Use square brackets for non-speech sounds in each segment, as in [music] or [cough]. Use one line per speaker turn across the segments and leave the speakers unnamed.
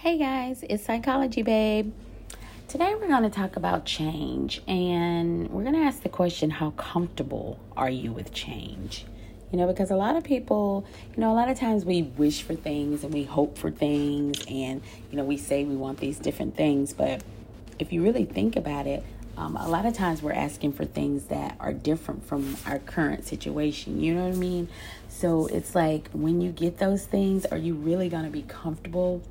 Hey guys, it's Psychology Babe. Today we're going to talk about change and we're going to ask the question how comfortable are you with change? You know, because a lot of people, you know, a lot of times we wish for things and we hope for things and, you know, we say we want these different things, but if you really think about it, um, a lot of times we're asking for things that are different from our current situation. You know what I mean? So it's like when you get those things, are you really going to be comfortable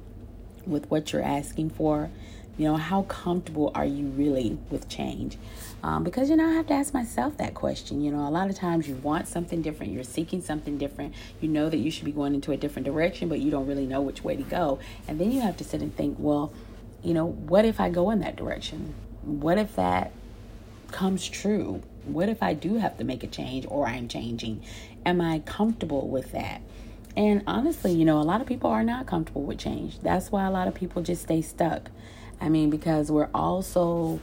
with what you're asking for? You know, how comfortable are you really with change? Um, because, you know, I have to ask myself that question. You know, a lot of times you want something different, you're seeking something different, you know that you should be going into a different direction, but you don't really know which way to go. And then you have to sit and think, well, you know, what if I go in that direction? What if that comes true? What if I do have to make a change or I'm changing? Am I comfortable with that? And honestly, you know, a lot of people are not comfortable with change. That's why a lot of people just stay stuck. I mean, because we're also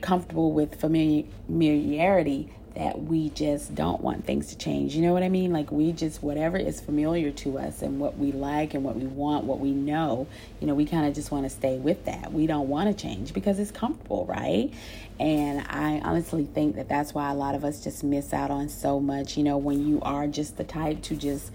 comfortable with familiarity that we just don't want things to change. You know what I mean? Like we just whatever is familiar to us and what we like and what we want, what we know, you know, we kind of just want to stay with that. We don't want to change because it's comfortable, right? And I honestly think that that's why a lot of us just miss out on so much, you know, when you are just the type to just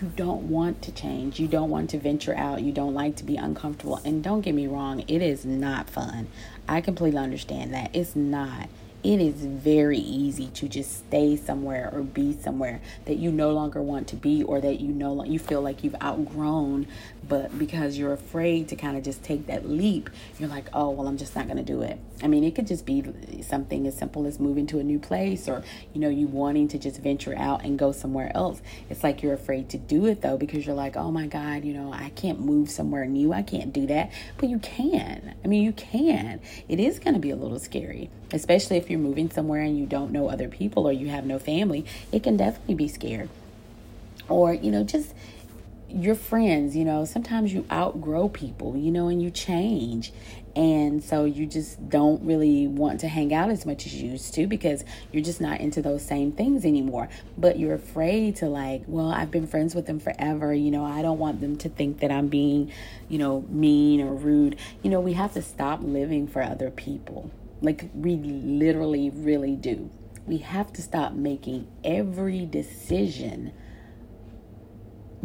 you don't want to change. You don't want to venture out. You don't like to be uncomfortable. And don't get me wrong, it is not fun. I completely understand that. It's not it is very easy to just stay somewhere or be somewhere that you no longer want to be or that you know you feel like you've outgrown but because you're afraid to kind of just take that leap you're like oh well i'm just not going to do it. I mean it could just be something as simple as moving to a new place or you know you wanting to just venture out and go somewhere else. It's like you're afraid to do it though because you're like oh my god you know i can't move somewhere new. I can't do that. But you can. I mean you can. It is going to be a little scary especially if you're moving somewhere and you don't know other people or you have no family, it can definitely be scared. Or, you know, just your friends, you know, sometimes you outgrow people, you know, and you change. And so you just don't really want to hang out as much as you used to because you're just not into those same things anymore. But you're afraid to, like, well, I've been friends with them forever. You know, I don't want them to think that I'm being, you know, mean or rude. You know, we have to stop living for other people. Like, we literally, really do. We have to stop making every decision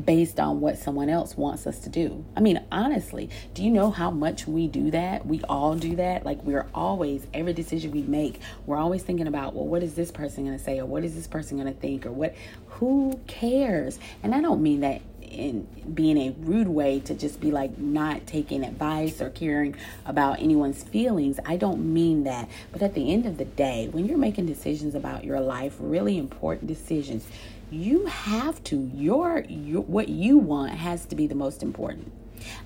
based on what someone else wants us to do. I mean, honestly, do you know how much we do that? We all do that. Like, we're always, every decision we make, we're always thinking about, well, what is this person going to say? Or what is this person going to think? Or what, who cares? And I don't mean that in being a rude way to just be like not taking advice or caring about anyone's feelings. I don't mean that. But at the end of the day, when you're making decisions about your life, really important decisions, you have to your, your what you want has to be the most important.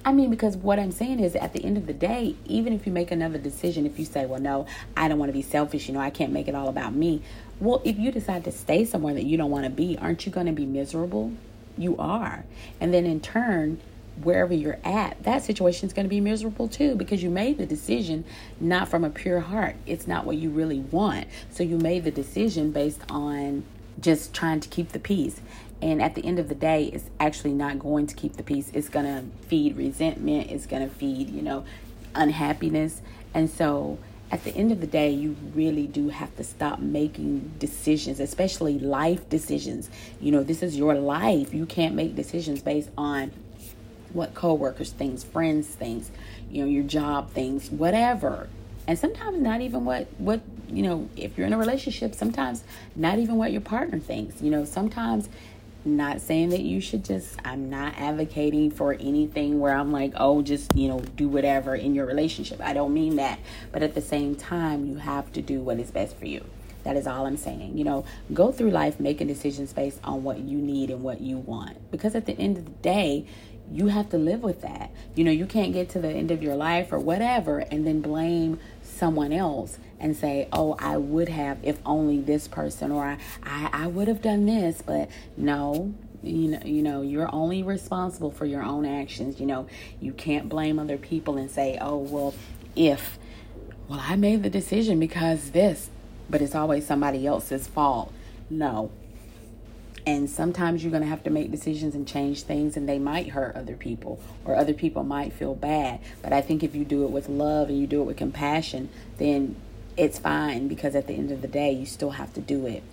I mean, because what I'm saying is at the end of the day, even if you make another decision, if you say, well, no, I don't want to be selfish, you know, I can't make it all about me. Well, if you decide to stay somewhere that you don't want to be, aren't you going to be miserable? You are. And then in turn, wherever you're at, that situation is going to be miserable too because you made the decision not from a pure heart. It's not what you really want. So you made the decision based on just trying to keep the peace. And at the end of the day, it's actually not going to keep the peace. It's going to feed resentment, it's going to feed, you know, unhappiness. And so at the end of the day, you really do have to stop making decisions, especially life decisions. You know, this is your life. You can't make decisions based on what coworkers things, friends things, you know, your job things, whatever. And sometimes not even what what you know, if you're in a relationship, sometimes not even what your partner thinks. You know, sometimes not saying that you should just i'm not advocating for anything where i'm like oh just you know do whatever in your relationship. I don't mean that. But at the same time you have to do what is best for you. That is all i'm saying. You know go through life making decisions based on what you need and what you want. Because at the end of the day you have to live with that. You know you can't get to the end of your life or whatever and then blame someone else and say, oh, I would have if only this person, or I, I, I would have done this, but no, you know you know you're only responsible for your own actions you know. You can't blame other people and say oh well if well i made the decision because this but it's always somebody else's fault. No. And sometimes you're going to have to make decisions and change things and they might hurt other people or other people might feel bad. But i think if you do it with love and you do it with compassion then it's fine because at the end of the day you still have to do it.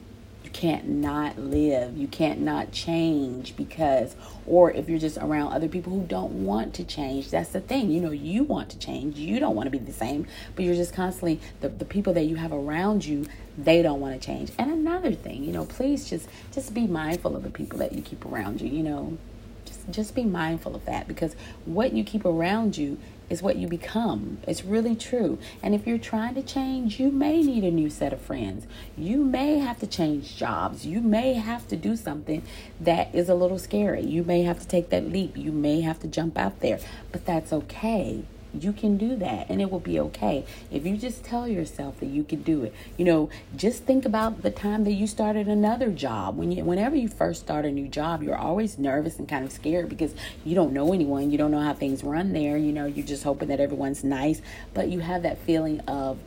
You can't not live. You can't not change because or if you're just around other people who don't want to change that's the thing. You know you want to change. You don't want to be the same but you're just constantly the, the people that you have around you they don't want to change. And another thing you know please just just be mindful of the people that you keep around you you know. Just just be mindful of that because what you keep around you is what you become. It's really true. And if you're trying to change, you may need a new set of friends. You may have to change jobs. You may have to do something that is a little scary. You may have to take that leap. You may have to jump out there. But that's okay you can do that and it will be okay. If you just tell yourself that you can do it you know just think about the time that you started another job. When you whenever you first start a new job you're always nervous and kind of scared because you don't know anyone. You don't know how things run there. You know you're just hoping that everyone's nice but you have that feeling of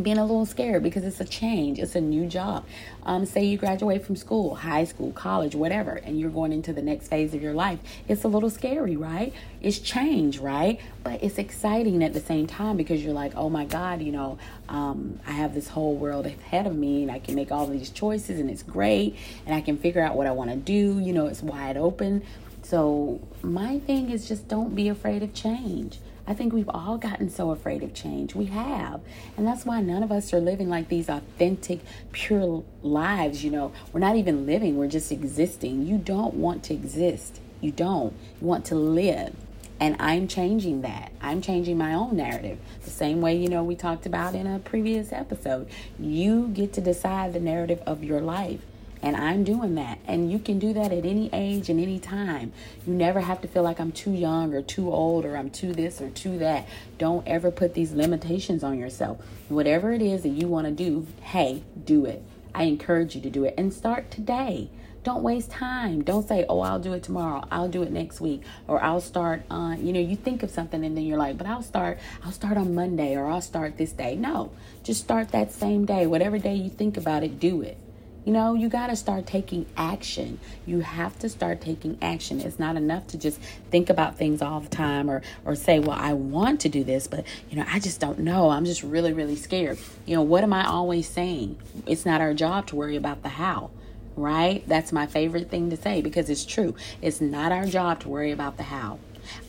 being a little scared because it's a change, it's a new job. Um, say you graduate from school, high school, college, whatever, and you're going into the next phase of your life. It's a little scary, right? It's change, right? But it's exciting at the same time because you're like, oh my God, you know, um, I have this whole world ahead of me and I can make all these choices and it's great and I can figure out what I want to do. You know, it's wide open. So, my thing is just don't be afraid of change. I think we've all gotten so afraid of change. We have. And that's why none of us are living like these authentic, pure lives. You know, we're not even living, we're just existing. You don't want to exist. You don't. You want to live. And I'm changing that. I'm changing my own narrative. The same way, you know, we talked about in a previous episode. You get to decide the narrative of your life. And I'm doing that. And you can do that at any age and any time. You never have to feel like I'm too young or too old or I'm too this or too that. Don't ever put these limitations on yourself. Whatever it is that you want to do, hey, do it. I encourage you to do it and start today. Don't waste time. Don't say, oh, I'll do it tomorrow. I'll do it next week. Or I'll start on, you know, you think of something and then you're like, but I'll start, I'll start on Monday or I'll start this day. No, just start that same day. Whatever day you think about it, do it. You know, you got to start taking action. You have to start taking action. It's not enough to just think about things all the time or or say, "Well, I want to do this, but you know, I just don't know. I'm just really really scared." You know, what am I always saying? It's not our job to worry about the how right? That's my favorite thing to say because it's true. It's not our job to worry about the how.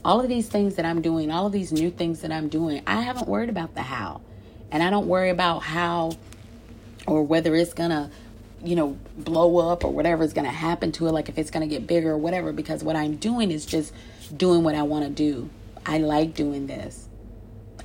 All of these things that I'm doing, all of these new things that I'm doing, I haven't worried about the how. And I don't worry about how or whether it's going to you know, blow up or whatever is going to happen to it, like if it's going to get bigger or whatever, because what I'm doing is just doing what I want to do. I like doing this.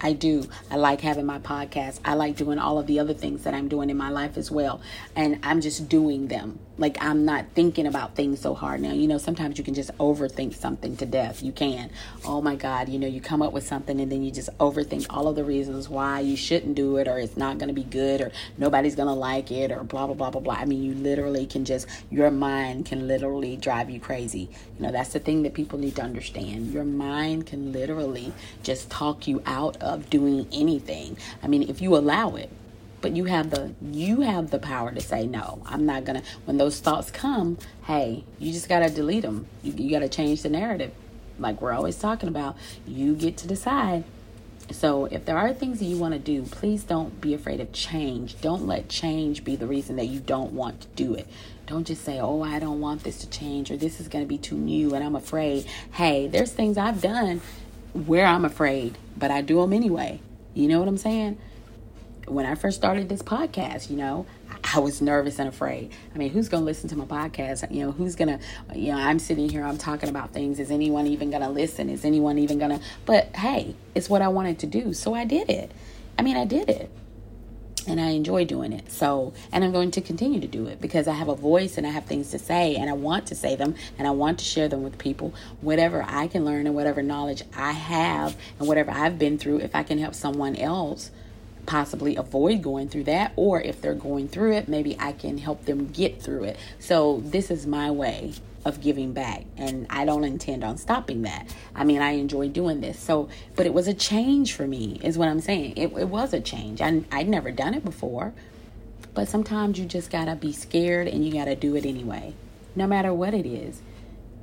I do. I like having my podcast. I like doing all of the other things that I'm doing in my life as well. And I'm just doing them. Like I'm not thinking about things so hard now. You know, sometimes you can just overthink something to death. You can. Oh my God, you know, you come up with something and then you just overthink all of the reasons why you shouldn't do it or it's not going to be good or nobody's going to like it or blah, blah, blah, blah, blah. I mean, you literally can just, your mind can literally drive you crazy. You know, that's the thing that people need to understand. Your mind can literally just talk you out of of doing anything. I mean, if you allow it, but you have the you have the power to say no. I'm not gonna. When those thoughts come, hey, you just gotta delete them. You, you gotta change the narrative, like we're always talking about. You get to decide. So if there are things that you want to do, please don't be afraid of change. Don't let change be the reason that you don't want to do it. Don't just say, "Oh, I don't want this to change," or "This is going to be too new and I'm afraid." Hey, there's things I've done where I'm afraid, but I do them anyway. You know what I'm saying? When I first started this podcast, you know, I was nervous and afraid. I mean, who's going to listen to my podcast? You know, who's going to, you know, I'm sitting here, I'm talking about things. Is anyone even going to listen? Is anyone even going to, but hey, it's what I wanted to do. So I did it. I mean, I did it and I enjoy doing it. So, and I'm going to continue to do it because I have a voice and I have things to say and I want to say them and I want to share them with people. Whatever I can learn and whatever knowledge I have and whatever I've been through, if I can help someone else possibly avoid going through that or if they're going through it, maybe I can help them get through it. So, this is my way of giving back and I don't intend on stopping that. I mean, I enjoy doing this. So, but it was a change for me is what I'm saying. It, it was a change. I, I'd never done it before, but sometimes you just gotta be scared and you gotta do it anyway. no matter what it is.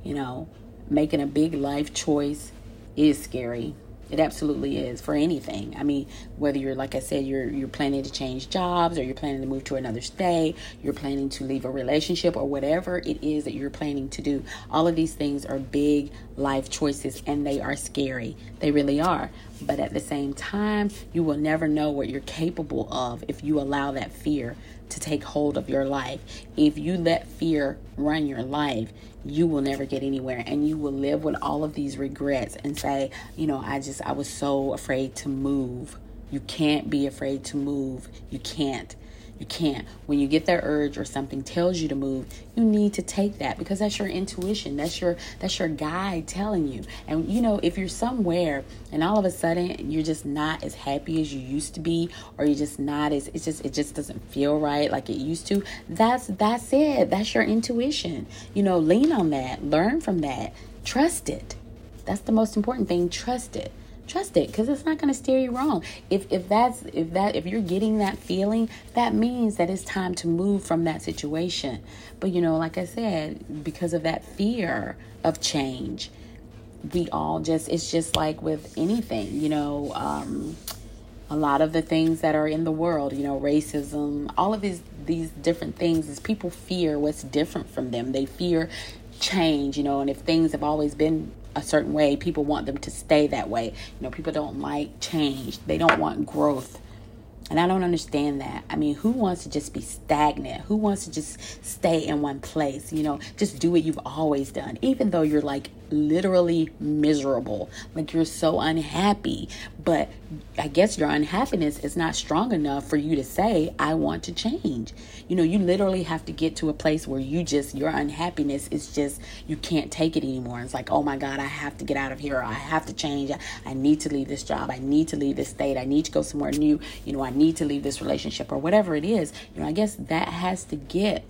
You know, making a big life choice is scary. It absolutely is for anything. I mean, whether you're like I said, you're you're planning to change jobs or you're planning to move to another state, you're planning to leave a relationship or whatever it is that you're planning to do. All of these things are big life choices and they are scary. They really are. But at the same time, you will never know what you're capable of if you allow that fear to take hold of your life. If you let fear run your life, you will never get anywhere and you will live with all of these regrets and say, you know, I just, I was so afraid to move. You can't be afraid to move. You can't. You can't. When you get that urge or something tells you to move, you need to take that because that's your intuition. That's your that's your guide telling you. And you know, if you're somewhere and all of a sudden you're just not as happy as you used to be or you're just not as it's just it just doesn't feel right like it used to, that's that's it. That's your intuition. You know, lean on that. Learn from that. Trust it. That's the most important thing. Trust it trust it because it's not going to steer you wrong if if that's if that if you're getting that feeling that means that it's time to move from that situation but you know like i said because of that fear of change we all just it's just like with anything you know um a lot of the things that are in the world, you know, racism, all of these these different things is people fear what's different from them. They fear change, you know, and if things have always been a certain way, people want them to stay that way. You know, people don't like change, they don't want growth. And I don't understand that. I mean, who wants to just be stagnant? Who wants to just stay in one place? You know, just do what you've always done, even though you're like literally miserable. Like you're so unhappy. But I guess your unhappiness is not strong enough for you to say, I want to change. You know, you literally have to get to a place where you just, your unhappiness is just, you can't take it anymore. It's like, oh my God, I have to get out of here. I have to change. I need to leave this job. I need to leave this state. I need to go somewhere new. You know, I need to leave this relationship or whatever it is. You know, I guess that has to get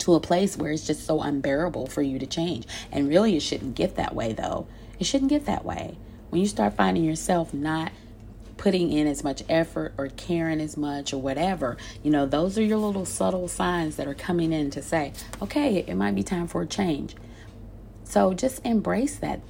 to a place where it's just so unbearable for you to change. And really, it shouldn't get that way, though. It shouldn't get that way. When you start finding yourself not putting in as much effort or caring as much or whatever, you know, those are your little subtle signs that are coming in to say, okay, it might be time for a change. So just embrace that,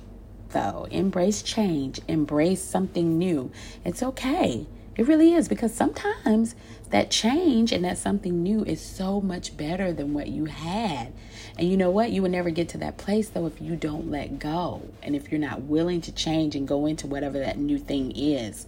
though. Embrace change, embrace something new. It's okay. It really is because sometimes that change and that something new is so much better than what you had. And you know what? You will never get to that place though if you don't let go and if you're not willing to change and go into whatever that new thing is.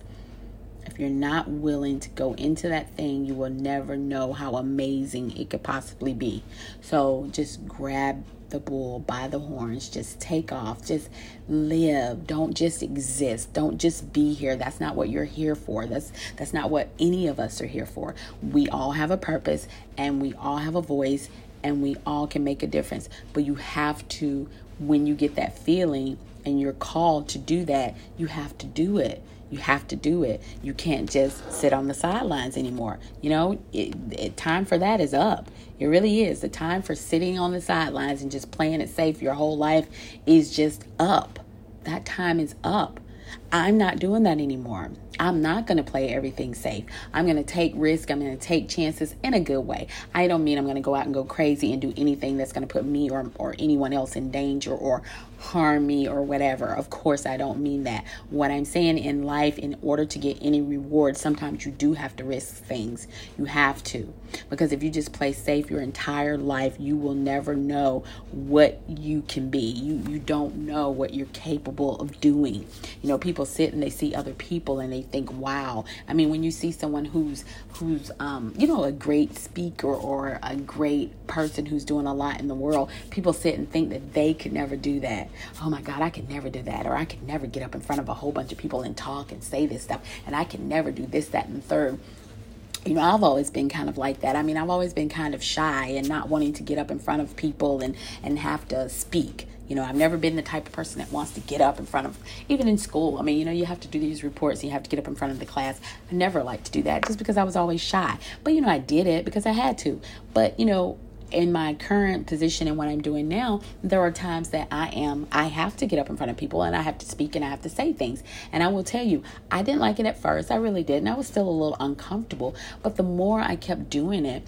If you're not willing to go into that thing, you will never know how amazing it could possibly be. So just grab the bull by the horns. Just take off. Just live. Don't just exist. Don't just be here. That's not what you're here for. That's that's not what any of us are here for. We all have a purpose and we all have a voice and we all can make a difference. But you have to when you get that feeling and you're called to do that, you have to do it. You have to do it. You can't just sit on the sidelines anymore. You know, it, it, time for that is up. It really is. The time for sitting on the sidelines and just playing it safe your whole life is just up. That time is up. I'm not doing that anymore. I'm not going to play everything safe. I'm going to take risk. I'm going to take chances in a good way. I don't mean I'm going to go out and go crazy and do anything that's going to put me or, or anyone else in danger or harm me or whatever. Of course, I don't mean that. What I'm saying in life, in order to get any reward, sometimes you do have to risk things. You have to. Because if you just play safe your entire life, you will never know what you can be. You you don't know what you're capable of doing. You know, people sit and they see other people and they think, "Wow." I mean, when you see someone who's who's um, you know, a great speaker or a great person who's doing a lot in the world, people sit and think that they could never do that oh my God, I could never do that. Or I could never get up in front of a whole bunch of people and talk and say this stuff. And I can never do this, that, and the third you know, I've always been kind of like that. I mean, I've always been kind of shy and not wanting to get up in front of people and, and have to speak. You know, I've never been the type of person that wants to get up in front of, even in school. I mean, you know, you have to do these reports and you have to get up in front of the class. I never liked to do that just because I was always shy. But, you know, I did it because I had to. But, you know, in my current position and what I'm doing now, there are times that I am, I have to get up in front of people and I have to speak and I have to say things. And I will tell you, I didn't like it at first. I really did. And I was still a little uncomfortable. But the more I kept doing it,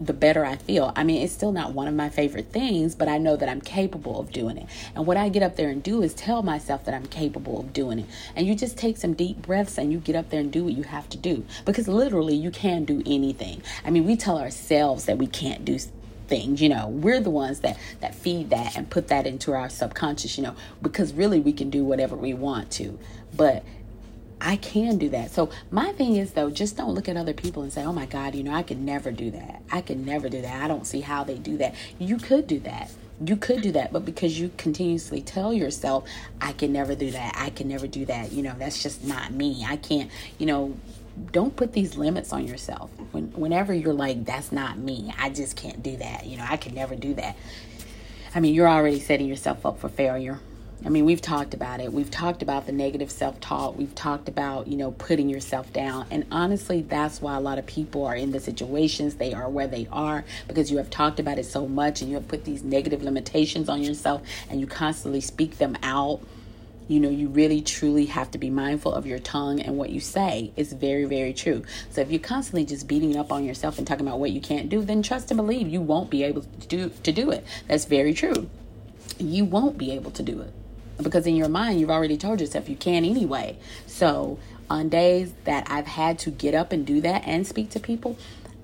the better I feel. I mean, it's still not one of my favorite things, but I know that I'm capable of doing it. And what I get up there and do is tell myself that I'm capable of doing it. And you just take some deep breaths and you get up there and do what you have to do. Because literally, you can do anything. I mean, we tell ourselves that we can't do things you know we're the ones that that feed that and put that into our subconscious you know because really we can do whatever we want to but I can do that. So my thing is though, just don't look at other people and say, "Oh my God, you know, I could never do that. I could never do that. I don't see how they do that." You could do that. You could do that, but because you continuously tell yourself, "I can never do that. I can never do that." You know, that's just not me. I can't. You know, don't put these limits on yourself. When whenever you're like, "That's not me. I just can't do that." You know, I can never do that. I mean, you're already setting yourself up for failure I mean, we've talked about it. We've talked about the negative self talk. We've talked about, you know, putting yourself down. And honestly, that's why a lot of people are in the situations they are where they are because you have talked about it so much and you have put these negative limitations on yourself and you constantly speak them out. You know, you really truly have to be mindful of your tongue and what you say. It's very, very true. So if you're constantly just beating up on yourself and talking about what you can't do, then trust and believe you won't be able to do to do it. That's very true. You won't be able to do it because in your mind you've already told yourself you can anyway. So on days that I've had to get up and do that and speak to people,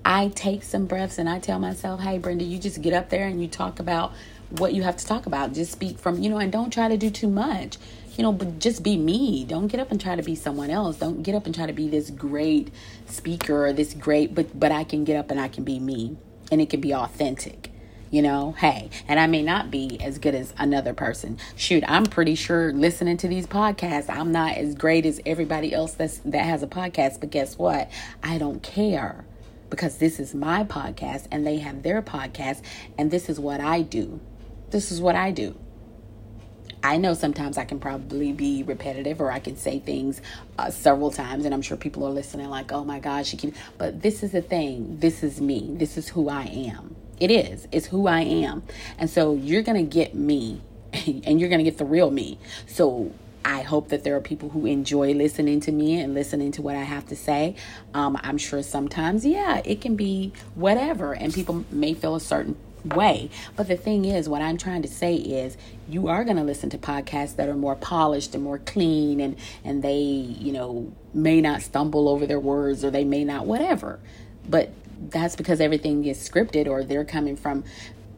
I take some breaths and I tell myself, "Hey, Brenda, you just get up there and you talk about what you have to talk about. Just speak from, you know, and don't try to do too much. You know, but just be me. Don't get up and try to be someone else. Don't get up and try to be this great speaker or this great, but but I can get up and I can be me and it can be authentic you know, hey, and I may not be as good as another person. Shoot, I'm pretty sure listening to these podcasts, I'm not as great as everybody else that's that has a podcast, but guess what? I don't care because this is my podcast and they have their podcast and this is what I do. This is what I do. I know sometimes I can probably be repetitive or I can say things uh, several times, and I'm sure people are listening like, oh my gosh, she keeps. But this is the thing. This is me. This is who I am. It is. It's who I am. And so you're going to get me [laughs] and you're going to get the real me. So I hope that there are people who enjoy listening to me and listening to what I have to say. Um, I'm sure sometimes, yeah, it can be whatever, and people may feel a certain way. But the thing is, what I'm trying to say is, you are going to listen to podcasts that are more polished and more clean, and and they, you know, may not stumble over their words or they may not whatever. But that's because everything is scripted or they're coming from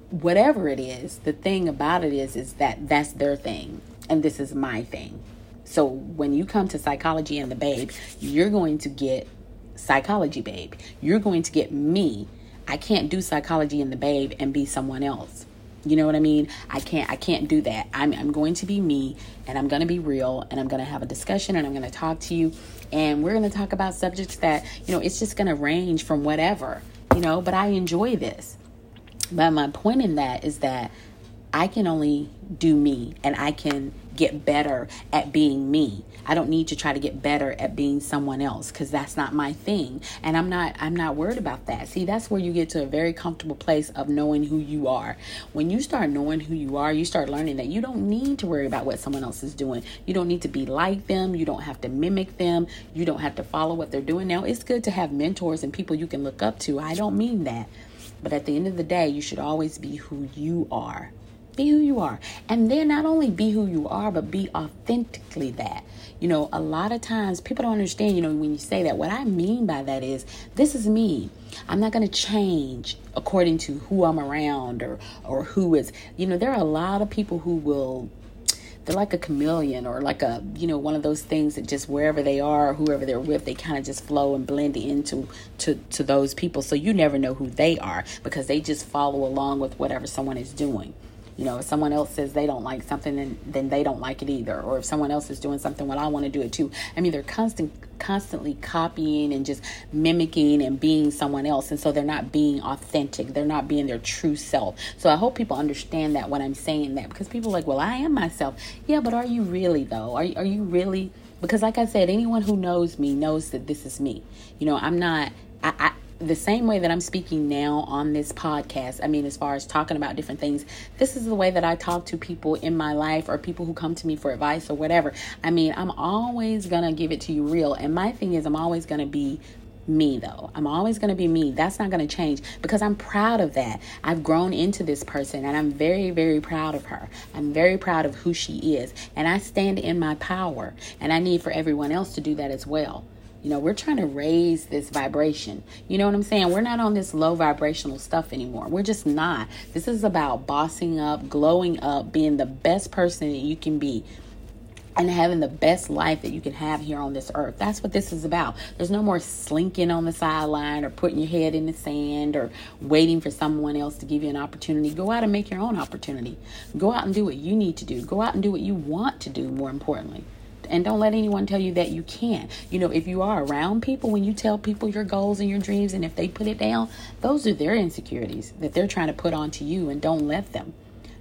whatever it is. The thing about it is is that that's their thing and this is my thing. So when you come to psychology and the babe you're going to get psychology babe. You're going to get me. I can't do psychology in the babe and be someone else you know what i mean i can't i can't do that i'm, I'm going to be me and i'm going to be real and i'm going to have a discussion and i'm going to talk to you and we're going to talk about subjects that, you know, it's just going to range from whatever, you know, but I enjoy this. But my point in that is that I can only do me and I can get better at being me. I don't need to try to get better at being someone else cuz that's not my thing. And I'm not I'm not worried about that. See, that's where you get to a very comfortable place of knowing who you are. When you start knowing who you are, you start learning that you don't need to worry about what someone else is doing. You don't need to be like them, you don't have to mimic them, you don't have to follow what they're doing. Now, it's good to have mentors and people you can look up to. I don't mean that. But at the end of the day, you should always be who you are. Be who you are. And then not only be who you are, but be authentically that. You know, a lot of times people don't understand, you know, when you say that, what I mean by that is this is me. I'm not going to change according to who I'm around or or who is. You know, there are a lot of people who will they're like a chameleon or like a you know one of those things that just wherever they are whoever they're with they kind of just flow and blend into to to those people so you never know who they are because they just follow along with whatever someone is doing you know, if someone else says they don't like something, then, then they don't like it either. Or if someone else is doing something, well, I want to do it too. I mean, they're constant, constantly copying and just mimicking and being someone else. And so they're not being authentic. They're not being their true self. So I hope people understand that when I'm saying that because people are like, well, I am myself. Yeah, but are you really though? Are, are you really? Because like I said, anyone who knows me knows that this is me. You know, I'm not, I, the same way that I'm speaking now on this podcast, I mean, as far as talking about different things, this is the way that I talk to people in my life or people who come to me for advice or whatever. I mean, I'm always going to give it to you real. And my thing is, I'm always going to be me though. I'm always going to be me. That's not going to change because I'm proud of that. I've grown into this person and I'm very, very proud of her. I'm very proud of who she is. And I stand in my power. And I need for everyone else to do that as well. You know, we're trying to raise this vibration. You know what I'm saying? We're not on this low vibrational stuff anymore. We're just not. This is about bossing up, glowing up, being the best person that you can be and having the best life that you can have here on this earth. That's what this is about. There's no more slinking on the sideline or putting your head in the sand or waiting for someone else to give you an opportunity. Go out and make your own opportunity. Go out and do what you need to do. Go out and do what you want to do, more importantly. And don't let anyone tell you that you can't. You know, if you are around people, when you tell people your goals and your dreams, and if they put it down, those are their insecurities that they're trying to put onto you, and don't let them.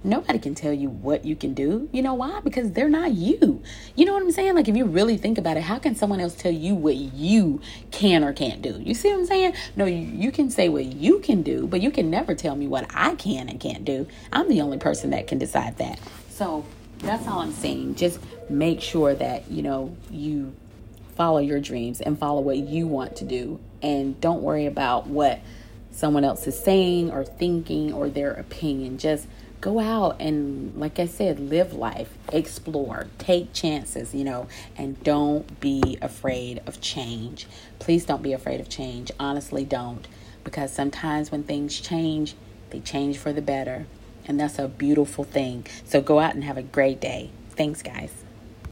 Nobody can tell you what you can do. You know why? Because they're not you. You know what I'm saying? Like, if you really think about it, how can someone else tell you what you can or can't do? You see what I'm saying? No, you, can say what you can do, but you can never tell me what I can and can't do. I'm the only person that can decide that. So, that's all I'm saying. Just make sure that, you know, you follow your dreams and follow what you want to do. And don't worry about what someone else is saying or thinking or their opinion. Just go out and, like I said, live life, explore, take chances, you know, and don't be afraid of change. Please don't be afraid of change. Honestly, don't. Because sometimes when things change, they change for the better. And that's a beautiful thing. So go out and have a great day. Thanks, guys.